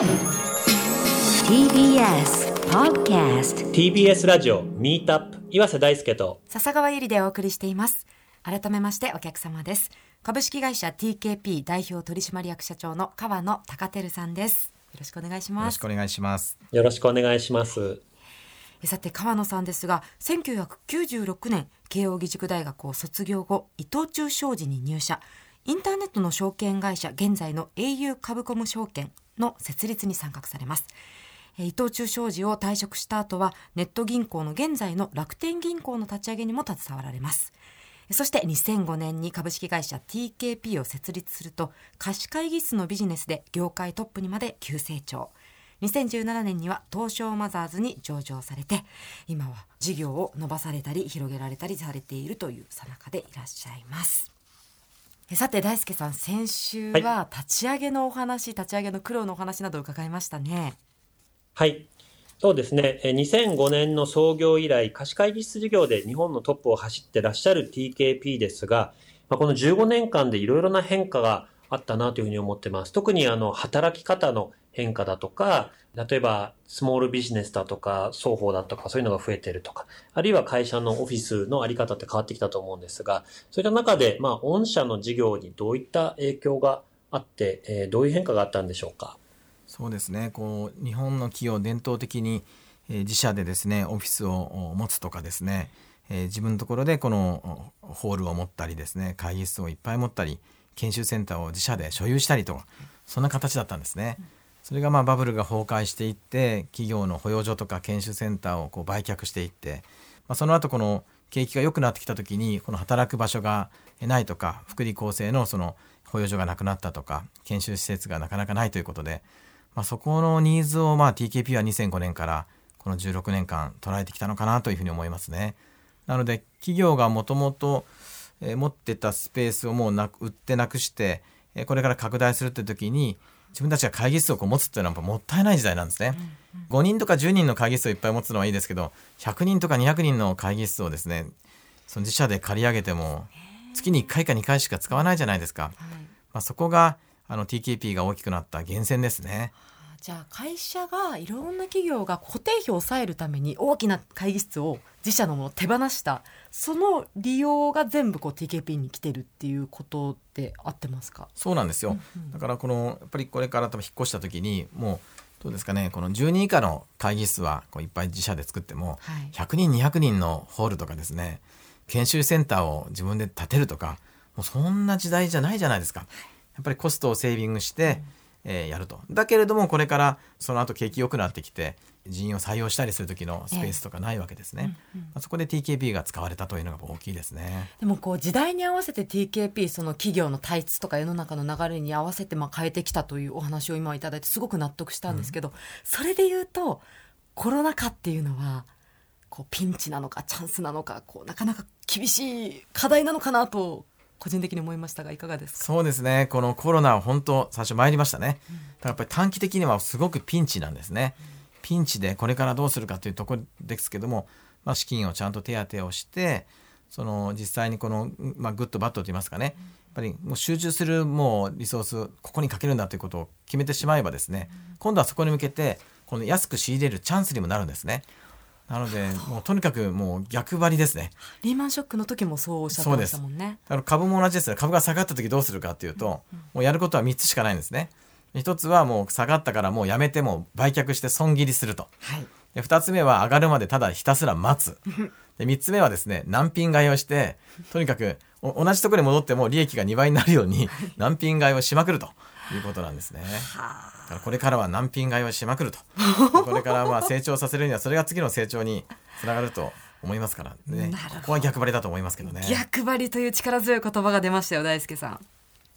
TBS Podcast TBS ラジオミートアップ岩瀬大輔と。笹川ゆりでお送りしています。改めましてお客様です。株式会社 TKP 代表取締役社長の川野隆照さんです。よろしくお願いしよろますしくお願いします。よろしくお願いします。えさて川野さんですが1996年慶應義塾大学を卒業後伊藤忠商事に入社。インターネットの証券会社現在の au 株コム証券の設立に参画されます。え伊藤忠商事を退職した後はネット銀行の現在の楽天銀行の立ち上げにも携わられます。そして2005年に株式会社 TKP を設立すると貸し会議室のビジネスで業界トップにまで急成長。2017年には東証マザーズに上場されて今は事業を伸ばされたり広げられたりされているというさなかでいらっしゃいます。さて大輔さん先週は立ち上げのお話、立ち上げの苦労のお話など伺いましたね。はい。そうですね。えー2005年の創業以来貸し会議室事業で日本のトップを走ってらっしゃる TKP ですが、まあ、この15年間でいろいろな変化があったなというふうに思ってます特にあの働き方の変化だとか例えばスモールビジネスだとか双方だとかそういうのが増えてるとかあるいは会社のオフィスのあり方って変わってきたと思うんですがそういった中でまあ御社の事業にどういった影響があって、えーどういう変化があったんでしょうか？そうですね。こう日本の企業伝統的に、えー自社でですねオフィスを持つとかですね、えー自分のところでこのホールを持ったりですね会議室をいっぱい持ったり研修センターを自社で所有したりとかそんな形だったんですね。それがまあバブルが崩壊していって企業の保養所とか研修センターをこう売却していって、まあ、その後この景気が良くなってきた時にこの働く場所がないとか福利厚生のその保養所がなくなったとか研修施設がなかなかないということで、まあ、そこのニーズを TKP は2005年からこの16年間捉えてきたのかなというふうに思いますね。なので企業がもともとえー持ってたスペースをもうなく売ってなくして、えーこれから拡大するって時に自分たちが会議室をこう持つっていうのはもったいない時代なんですね。5人とか10人の会議室をいっぱい持つのはいいですけど100人とか200人の会議室をですねその自社で借り上げても月に1回か2回しか使わないじゃないですか。まあ、そこがあの TKP が大きくなった源泉ですね。じゃあ会社がいろんな企業が固定費を抑えるために大きな会議室を自社のものを手放した。その利用が全部こう TKP に来てるっていうことで合ってますか？そうなんですよ。だからこのやっぱりこれから多分引っ越した時にもうどうですかねこの10人以下の会議室はこういっぱい自社で作っても、はい。100人200人のホールとかですね研修センターを自分で建てるとかもうそんな時代じゃないじゃないですか。やっぱりコストをセービングして、えーやると。だけれどもこれからその後景気良くなってきて人員を採用したりする時のスペースとかないわけですね。まあそこで TKP が使われたというのが大きいですね。でもこう時代に合わせて TKP その企業の体質とか世の中の流れに合わせてまあ変えてきたというお話を今いただいてすごく納得したんですけど、それで言うとコロナ禍っていうのはこうピンチなのかチャンスなのかこうなかなか厳しい課題なのかなと個人的に思いましたがいかがですか？そうですね。このコロナは本当最初参りましたね、だからやっぱり短期的にはすごくピンチなんですね、ピンチでこれからどうするかというところですけども、まあ、資金をちゃんと手当てをしてその実際にこの、まあ、グッドバッドといいますかね。やっぱりもう集中するもうリソースここにかけるんだということを決めてしまえばですね今度はそこに向けてこの安く仕入れるチャンスにもなるんですねなのでもうとにかくもう逆張りですね。リーマンショックの時もそうおっしゃってましたもんね。だから株も同じです。ね株が下がった時どうするかっていうと、もうやることは3つしかないんですね。1つはもう下がったからもうやめても売却して損切りすると。はい。で2つ目は上がるまでただひたすら待つ。で3つ目はですね難品買いをしてとにかくお同じところに戻っても利益が2倍になるように難品買いをしまくるということなんですね。だからこれからは難品買いをしまくると。これからまあ成長させるにはそれが次の成長につながると思いますから。ね。ここは逆張りだと思いますけどね。逆張りという力強い言葉が出ましたよ大輔さん。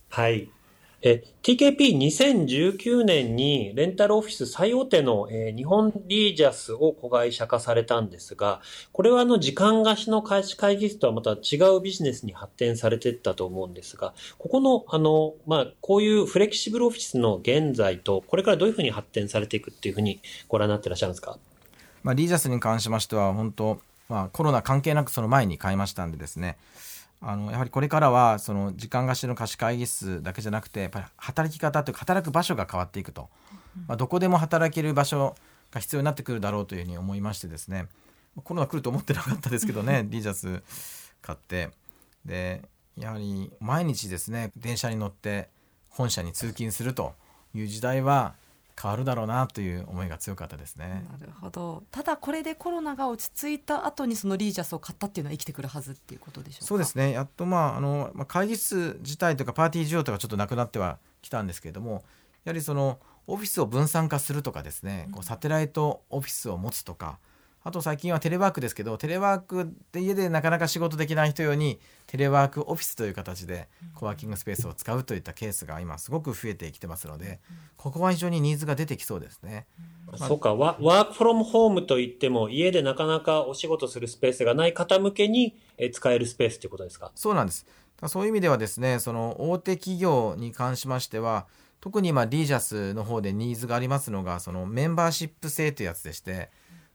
はい。え、TKP2019 年にレンタルオフィス最大手の、えー日本リージャスを子会社化されたんですが、これはあの時間貸しの貸し会議室とはまた違うビジネスに発展されていったと思うんですが、ここのあの、まあ、こういうフレキシブルオフィスの現在と、これからどういうふうに発展されていくっていうふうにご覧になってらっしゃるんですか？まあ、リージャスに関しましては本当、まあ、コロナ関係なくその前に買いましたんでですね。あのやはりこれからはその時間貸しの貸し会議室だけじゃなくてやっぱり働き方というか働く場所が変わっていくと。まあ、どこでも働ける場所が必要になってくるだろうというふうに思いましてですね。コロナ来ると思ってなかったですけどねリージャス買って。でやはり毎日ですね電車に乗って本社に通勤するという時代は変わるだろうなという思いが強かったですね。なるほど。ただこれでコロナが落ち着いた後にそのリージャスを買ったっていうのは生きてくるはずっていうことでしょうか？そうですね。やっとまああのまあ会議室自体とかパーティー需要とかちょっとなくなってはきたんですけれども、やはりそのオフィスを分散化するとかですね、こうサテライトオフィスを持つとか。あと最近はテレワークですけどテレワークで家でなかなか仕事できない人用にテレワークオフィスという形でコワーキングスペースを使うといったケースが今すごく増えてきてますのでここは非常にニーズが出てきそうですね。そうか。ワークフロムホームといっても家でなかなかお仕事するスペースがない方向けに使えるスペースということですか？そうなんです。そういう意味ではですねその大手企業に関しましては特に今リージャスの方でニーズがありますのがそのメンバーシップ制というやつでして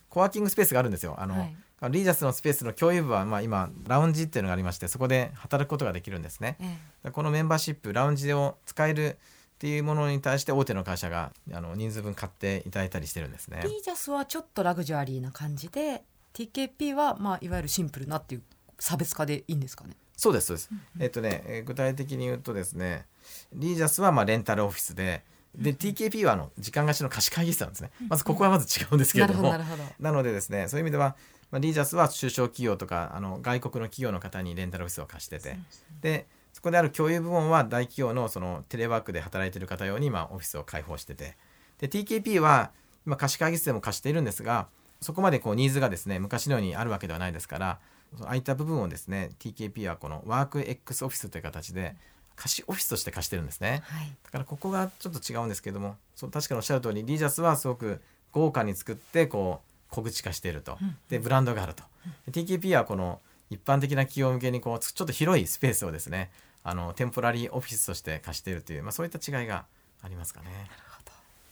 コワーキングスペースがあるんですよ。あの、はい、リージャスのスペースの共有部は、まあ、今ラウンジっていうのがありましてそこで働くことができるんですね。えこのメンバーシップラウンジを使えるっていうものに対して大手の会社があの人数分買っていただいたりしてるんですね。リージャスはちょっとラグジュアリーな感じで TKP は、まあ、いわゆるシンプルなっていう差別化でいいんですかね？そうですそうです。うんうん、えっとね、え具体的に言うとですねリージャスはまあレンタルオフィスで。で TKP はあの時間貸しの貸し会議室なんですね。まずここはまず違うんですけれども、なのでですねそういう意味では、まあ、リージャスは中小企業とかあの外国の企業の方にレンタルオフィスを貸してて。でそこである共有部門は大企業のそのテレワークで働いている方用にまあオフィスを開放してて。で TKP は今貸し会議室でも貸しているんですがそこまでこうニーズがですね昔のようにあるわけではないですから空いた部分をですね TKP はこのワーク X オフィスという形で貸しオフィスとして貸してるんですね、はい、だからここがちょっと違うんですけどもそう確かにおっしゃる通りリージャスはすごく豪華に作ってこう小口化していると、でブランドがあると、TKP はこの一般的な企業向けにこうちょっと広いスペースをですねあのテンポラリーオフィスとして貸しているという、まあ、そういった違いがありますかね。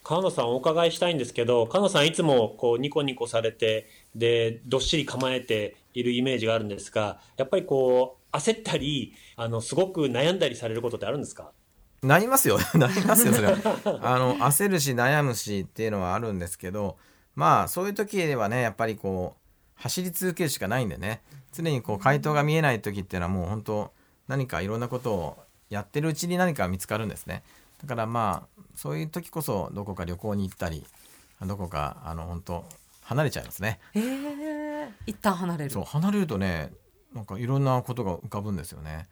川野さんお伺いしたいんですけど川野さんいつもこうニコニコされてでどっしり構えているイメージがあるんですがやっぱりこう焦ったり、あの、すごく悩んだりされることってあるんですか？なりますよ。なりますよ、それは。あの、焦るし悩むしっていうのはあるんですけど、まあ、そういう時ではね、やっぱりこう、走り続けるしかないんでね、常にこう、回答が見えない時っていうのはもう本当、何かいろんなことをやってるうちに何か見つかるんですね。だからまあ、そういう時こそどこか旅行に行ったり、どこか、あの、本当離れちゃいますね。えー、一旦離れる。そう、離れるとね、なんかいろんなことが浮かぶんですよね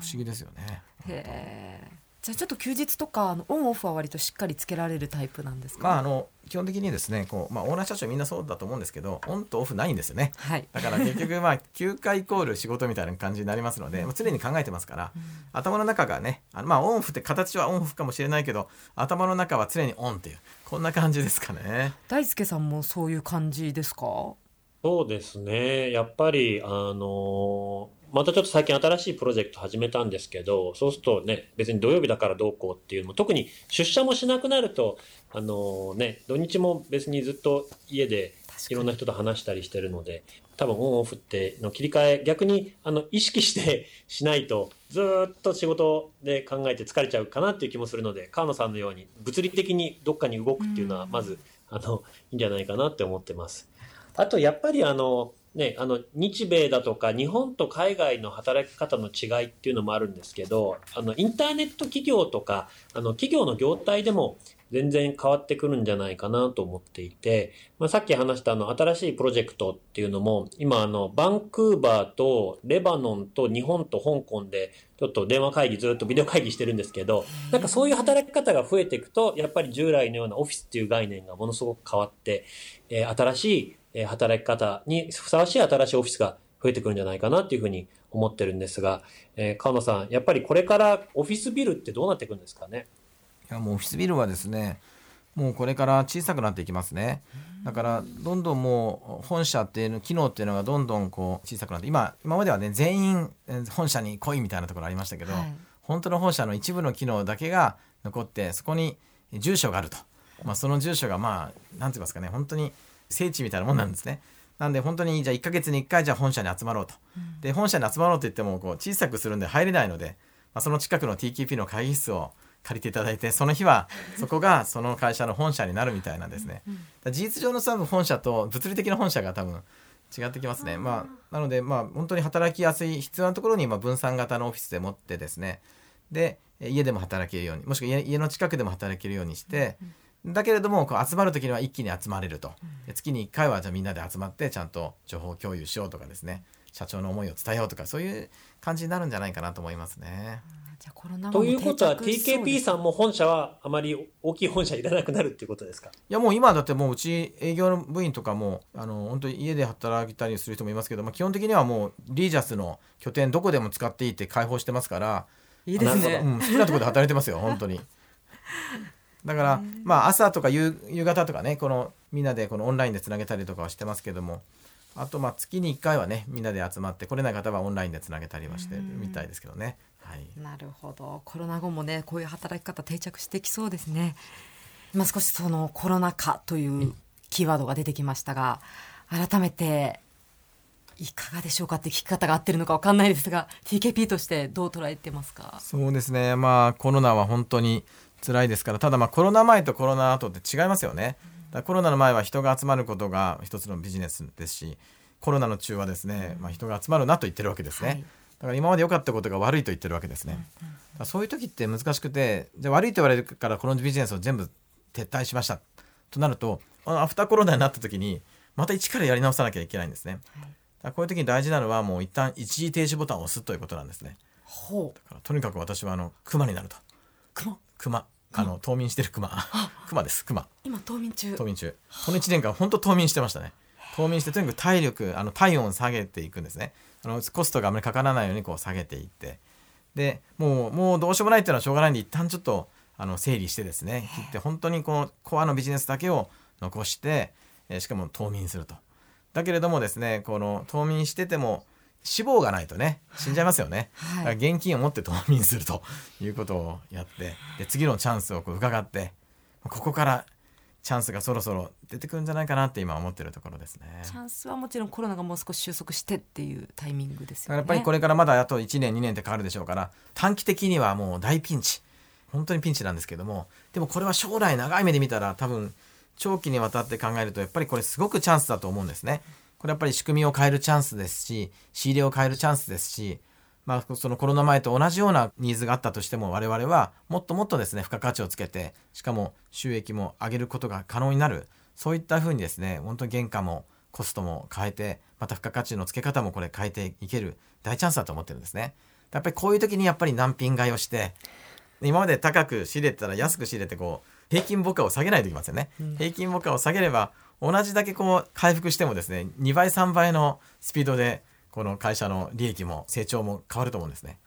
不思議ですよねへえじゃあちょっと休日とかオンオフは割としっかりつけられるタイプなんですか、まあ、あの基本的にですねこう、まあ、オーナー社長みんなそうだと思うんですけどオンとオフないんですよね、はい、だから結局まあ休暇イコール仕事みたいな感じになりますので、まあ、常に考えてますから、うん、頭の中がねあのまあオンオフって形はオンオフかもしれないけど頭の中は常にオンっていうこんな感じですかね。大輔さんもそういう感じですか？そうですね。やっぱり、あの、またちょっと最近新しいプロジェクト始めたんですけど、そうするとね、別に土曜日だからどうこうっていうのも、特に出社もしなくなると、あのね、土日も別にずっと家でいろんな人と話したりしてるので、多分オンオフっての切り替え、逆にあの意識してしないと、ずっと仕事で考えて疲れちゃうかなっていう気もするので、川野さんのように物理的にどっかに動くっていうのは、まず、あの、いいんじゃないかなって思ってます。あと、やっぱりあの、ね、あの、日米だとか日本と海外の働き方の違いっていうのもあるんですけど、あの、インターネット企業とか、あの、企業の業態でも全然変わってくるんじゃないかなと思っていて、まあ、さっき話したあの、新しいプロジェクトっていうのも、今あの、バンクーバーとレバノンと日本と香港で、ちょっと電話会議ずっとビデオ会議してるんですけど、なんかそういう働き方が増えていくと、やっぱり従来のようなオフィスっていう概念がものすごく変わって、えー、新しいえ働き方にふさわしい新しいオフィスが増えてくるんじゃないかなっていうふうに思ってるんですが、えー、川野さん、やっぱりこれからオフィスビルってどうなっていくんですかね？いやもうオフィスビルはですね、もうこれから小さくなっていきますね。だからどんどんもう本社っていうの機能っていうのがどんどんこう小さくなって今今まではね全員本社に来いみたいなところありましたけど、はい、本当の本社の一部の機能だけが残ってそこに住所があると、まあ、その住所がまあ何て言いますかね本当に聖地みたいなもんなんですね。なんで本当にじゃあ1か月に1回じゃあ本社に集まろうと。で本社に集まろうと言ってもこう小さくするんで入れないので、まあ、その近くの TKP の会議室を借りていただいてその日は そこがその会社の本社になるみたいなんですね。事実上の多分本社と物理的な本社が多分違ってきますね。まあ、なのでまあ本当に働きやすい必要なところにまあ分散型のオフィスで持ってですねで家でも働けるようにもしくは家の近くでも働けるようにして。だけれどもこう集まる時には一気に集まれると、月に1回はじゃあみんなで集まってちゃんと情報共有しようとかですね。社長の思いを伝えようとかそういう感じになるんじゃないかなと思いますね。じゃコロナということは TKP さんも本社はあまり大きい本社いらなくなるっていうことですか？いやもう今だってもううち営業の部員とかもあの本当に家で働いたりする人もいますけど、まあ、基本的にはもうリージャスの拠点どこでも使っていいって開放してますから。いいですね、うん、好きなところで働いてますよ本当に。だから、まあ、朝とか夕方とかねこのみんなでこのオンラインでつなげたりとかはしてますけども。あとまあ月に1回はねみんなで集まって来れない方はオンラインでつなげたりはしてるみたいですけどね。はい、なるほど。コロナ後もねこういう働き方定着してきそうですね。まあ、少しそのコロナ禍というキーワードが出てきましたが改めていかがでしょうかって聞き方が合ってるのか分かんないですが TKP としてどう捉えてますか？そうですね。まあコロナは本当に辛いですからただまあコロナ前とコロナ後って違いますよね。だコロナの前は人が集まることが一つのビジネスですしコロナの中はですね、まあ、人が集まるなと言ってるわけですね。はい、だから今まで良かったことが悪いと言ってるわけですね。そういう時って難しくてじゃ悪いと言われるからこのビジネスを全部撤退しましたとなるとアフターコロナになった時にまた一からやり直さなきゃいけないんですね。はい、こういう時に大事なのはもう一旦一時停止ボタンを押すということなんですね。ほうだからとにかく私はあの熊になると。熊熊あの冬眠してる熊。熊です熊。今冬眠中。冬眠中。この1年間本当冬眠してましたね。冬眠してとにかく体力あの体温を下げていくんですね。あのコストがあまりかからないようにこう下げていって。でもうもうどうしようもないっていうのはしょうがないんで一旦ちょっとあの整理してですね。切って本当にこのコアのビジネスだけを残して、えしかも冬眠すると。だけれどもですねこの冬眠してても脂肪がないとね死んじゃいますよね、はい、だから現金を持って冬眠するということをやってで次のチャンスをこう伺ってここからチャンスがそろそろ出てくるんじゃないかなって今思ってるところですね。チャンスはもちろんコロナがもう少し収束してっていうタイミングですよね。やっぱりこれからまだあと1年2年ってかかるでしょうから短期的にはもう大ピンチ。本当にピンチなんですけどもでもこれは将来長い目で見たら多分長期にわたって考えるとやっぱりこれすごくチャンスだと思うんですね。これやっぱり仕組みを変えるチャンスですし、仕入れを変えるチャンスですし、まあ、そのコロナ前と同じようなニーズがあったとしても我々はもっともっとですね付加価値をつけてしかも収益も上げることが可能になるそういったふうにですね本当に原価もコストも変えてまた付加価値のつけ方もこれ変えていける大チャンスだと思ってるんですね。やっぱりこういう時にやっぱり難品買いをして今まで高く仕入れてたら安く仕入れてこう平均母価を下げないといけませんね。うん、平均母価を下げれば同じだけこう回復してもですね2倍3倍のスピードでこの会社の利益も成長も変わると思うんですね。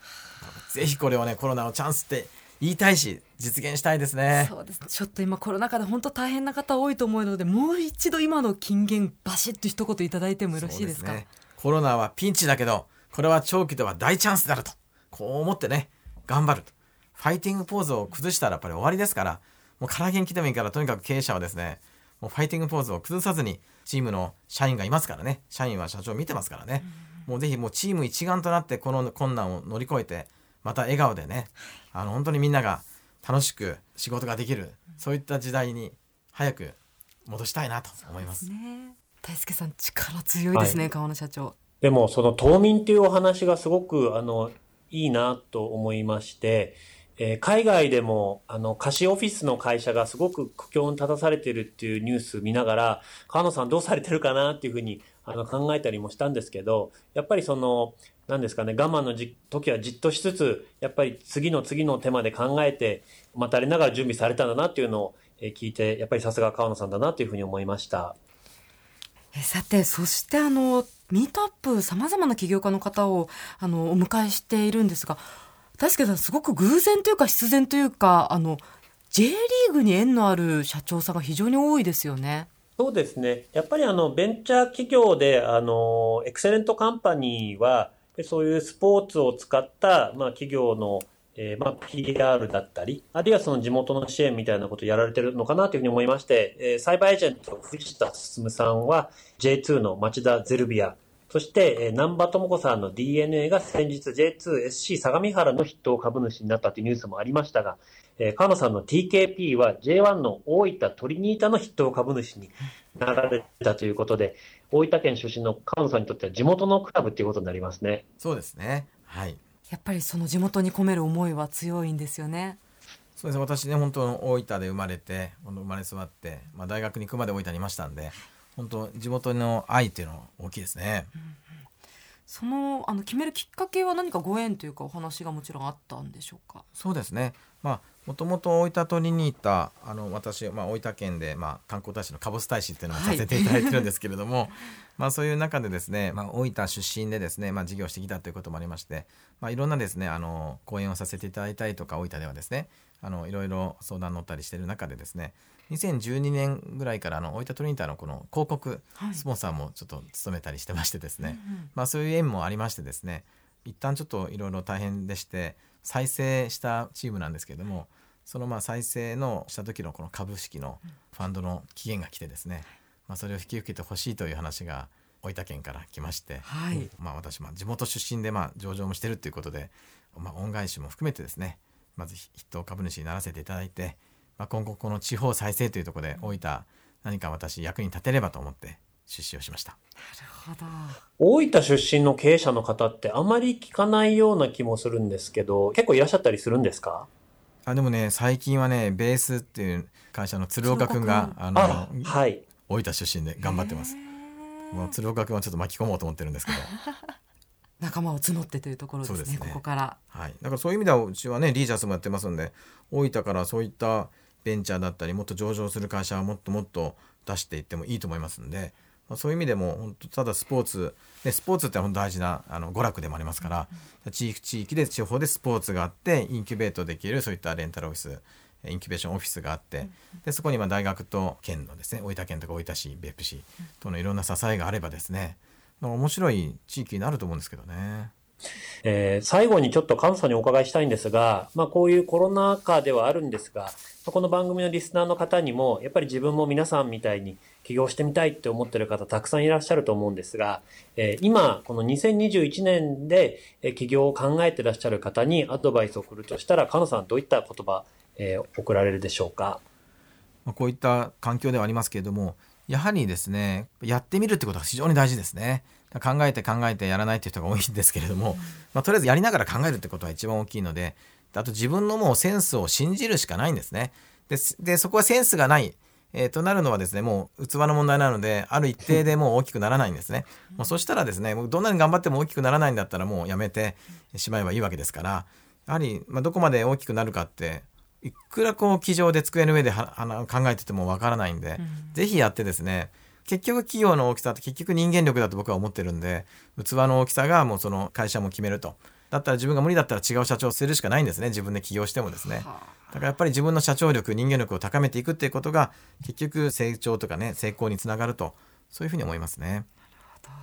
ぜひこれをねコロナのチャンスって言いたいし実現したいですね。そうです。ちょっと今コロナ禍で本当大変な方多いと思うのでもう一度今の金言バシッと一言いただいてもよろしいですか？すね、コロナはピンチだけどこれは長期では大チャンスだとこう思ってね頑張ると。ファイティングポーズを崩したらやっぱり終わりですからもう空元気でもいいからとにかく経営者はですねもうファイティングポーズを崩さずにチームの社員がいますからね社員は社長を見てますからね、もうぜひもうチーム一丸となってこの困難を乗り越えてまた笑顔でねあの本当にみんなが楽しく仕事ができるそういった時代に早く戻したいなと思います。すね、大輔さん力強いですね、はい、川野社長。でもその冬眠っていうお話がすごくあのいいなと思いまして。えー、海外でも、あの、貸しオフィスの会社がすごく苦境に立たされてるっていうニュース見ながら、川野さんどうされてるかなっていうふうに、あの、考えたりもしたんですけど、やっぱりその、何ですかね、我慢の時はじっとしつつ、やっぱり次の次の手まで考えて、待たれながら準備されたんだなっていうのを聞いて、やっぱりさすが川野さんだなというふうに思いました。えさて、そしてあの、ミートアップ、様々な起業家の方を、あの、お迎えしているんですが、大輔さんすごく偶然というか必然というかあの J リーグに縁のある社長さんが非常に多いですよね。そうですね。やっぱりあのベンチャー企業であのエクセレントカンパニーはそういうスポーツを使ったまあ企業のえー、まあ、PR だったり、あるいはその地元の支援みたいなことをやられてるのかなというふうに思いまして、えー、サイバーエージェント藤田進さんは J2 の町田ゼルビアそして、えー、南波智子さんの DNA が先日 J2SC 相模原の筆頭株主になったというニュースもありましたが、えー、川野さんの TKP は J1 の大分トリニータの筆頭株主になられたということで、大分県出身の川野さんにとっては地元のクラブっていうことになりますね。そうですね。はい。やっぱりその地元に込める思いは強いんですよね。そうです私ね本当大分で生まれて生まれ育って、まあ、大学に行くまで大分にいましたんで本当地元の愛っていうのは大きいですね。うんそのあの決めるきっかけは何かご縁というかお話がもちろんあったんでしょうか？そうですね。まあもともと大分取りに行ったあの私、まあ、大分県で、まあ、観光大使のかぼす大使っていうのをさせていただいてるんですけれども、はい、まあそういう中でですね、まあ、大分出身でですね、まあ、事業してきたということもありまして、まあ、いろんなですねあの講演をさせていただいたりとか大分ではですねあのいろいろ相談乗ったりしてる中でですね2012年ぐらいからあの大分トリニタのこの広告スポンサーもちょっと務めたりしてましてですね、はいまあ、そういう縁もありましてですね。一旦ちょっといろいろ大変でして再生したチームなんですけれどもそのまあ再生のした時のこの株式のファンドの期限が来てですね、まあ、それを引き受けてほしいという話が大分県から来まして、はい、まあ、私まあ地元出身でまあ上場もしてるということで、まあ、恩返しも含めてですねまず筆頭株主にならせていただいてまあ、今後この地方再生というところで大分何か私役に立てればと思って出資をしました。なるほど。大分出身の経営者の方ってあまり聞かないような気もするんですけど、結構いらっしゃったりするんですか？あでもね最近はねベースっていう会社の鶴岡君があのはい、大分出身で頑張ってます。もう鶴岡君はちょっと巻き込もうと思ってるんですけど。仲間を募ってというところですね、ね、ここから。はい。だからそういう意味ではうちはねリージャスもやってますんで、大分からそういったベンチャーだったりもっと上場する会社はもっともっと出していってもいいと思いますんで、まあ、そういう意味でも本当ただスポーツ、ね、スポーツって本当大事なあの娯楽でもありますから、うん、地域地域で地方でスポーツがあってインキュベートできるそういったレンタルオフィスインキュベーションオフィスがあって、でそこにま大学と県のですね大分県とか大分市別府市とのいろんな支えがあればですね面白い地域になると思うんですけどね。えー、最後にちょっと菅さんにお伺いしたいんですが、まあ、こういうコロナ禍ではあるんですが、この番組のリスナーの方にも、やっぱり自分も皆さんみたいに起業してみたいって思ってる方たくさんいらっしゃると思うんですが、えー、今、この2021年で起業を考えてらっしゃる方にアドバイスを送るとしたら、菅野さんどういった言葉、えー、送られるでしょうか？こういった環境ではありますけれども、やはりですね、やってみるってことが非常に大事ですね。考えて考えてやらないっていう人が多いんですけれども、まあ、とりあえずやりながら考えるってことは一番大きいのであと自分のもうセンスを信じるしかないんですね。ででそこはセンスがない、えー、となるのはですねもう器の問題なのである一定でもう大きくならないんですね。もうそしたらですねどんなに頑張っても大きくならないんだったらもうやめてしまえばいいわけですからやはり、まあ、どこまで大きくなるかっていくらこう机上で机の上では考えててもわからないんで、うん、ぜひやってですね結局企業の大きさって結局人間力だと僕は思ってるんで器の大きさがもうその会社も決めると。だったら自分が無理だったら違う社長をするしかないんですね。自分で起業してもですね。だからやっぱり自分の社長力人間力を高めていくっていうことが結局成長とかね成功につながるとそういうふうに思いますね。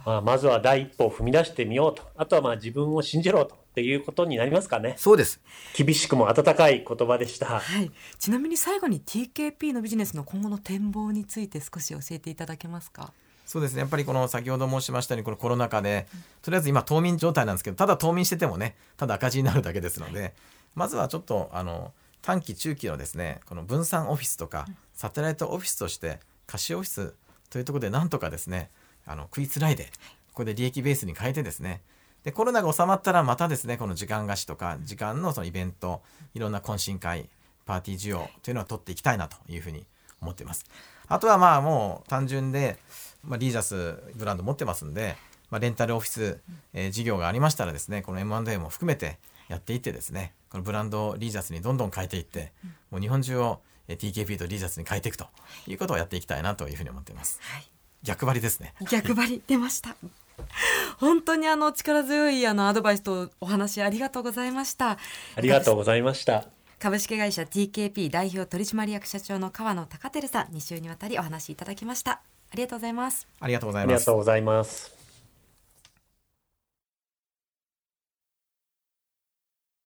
まあ、まずは第一歩を踏み出してみようと。あとはまあ自分を信じろとっていうことになりますかね。そうです。厳しくも温かい言葉でした。はい。ちなみに最後に TKP のビジネスの今後の展望について少し教えていただけますか？そうですねやっぱりこの先ほど申しましたようにこのコロナ禍でとりあえず今冬眠状態なんですけどただ冬眠しててもねただ赤字になるだけですのでまずはちょっとあの短期中期のですねこの分散オフィスとかサテライトオフィスとして貸しオフィスというところでなんとかですねあの食いつないでここで利益ベースに変えてですねでコロナが収まったらまたですねこの時間貸しとか時間のそのイベントいろんな懇親会パーティー需要というのを取っていきたいなというふうに思っています。あとはまあもう単純で、まあ、リージャスブランド持ってますんで、まあ、レンタルオフィス、えー、事業がありましたらですねこの M&A も含めてやっていってですねこのブランドをリージャスにどんどん変えていってもう日本中を TKP とリージャスに変えていくということをやっていきたいなというふうに思っています、はい、逆張りですね。逆張り出ました 本当にあの力強いあのアドバイスとお話ありがとうございました。ありがとうございました。株式会社 TKP 代表取締役社長の川野貴輝さん2週にわたりお話しいただきました。ありがとうございます。ありがとうございます。ありがとうございます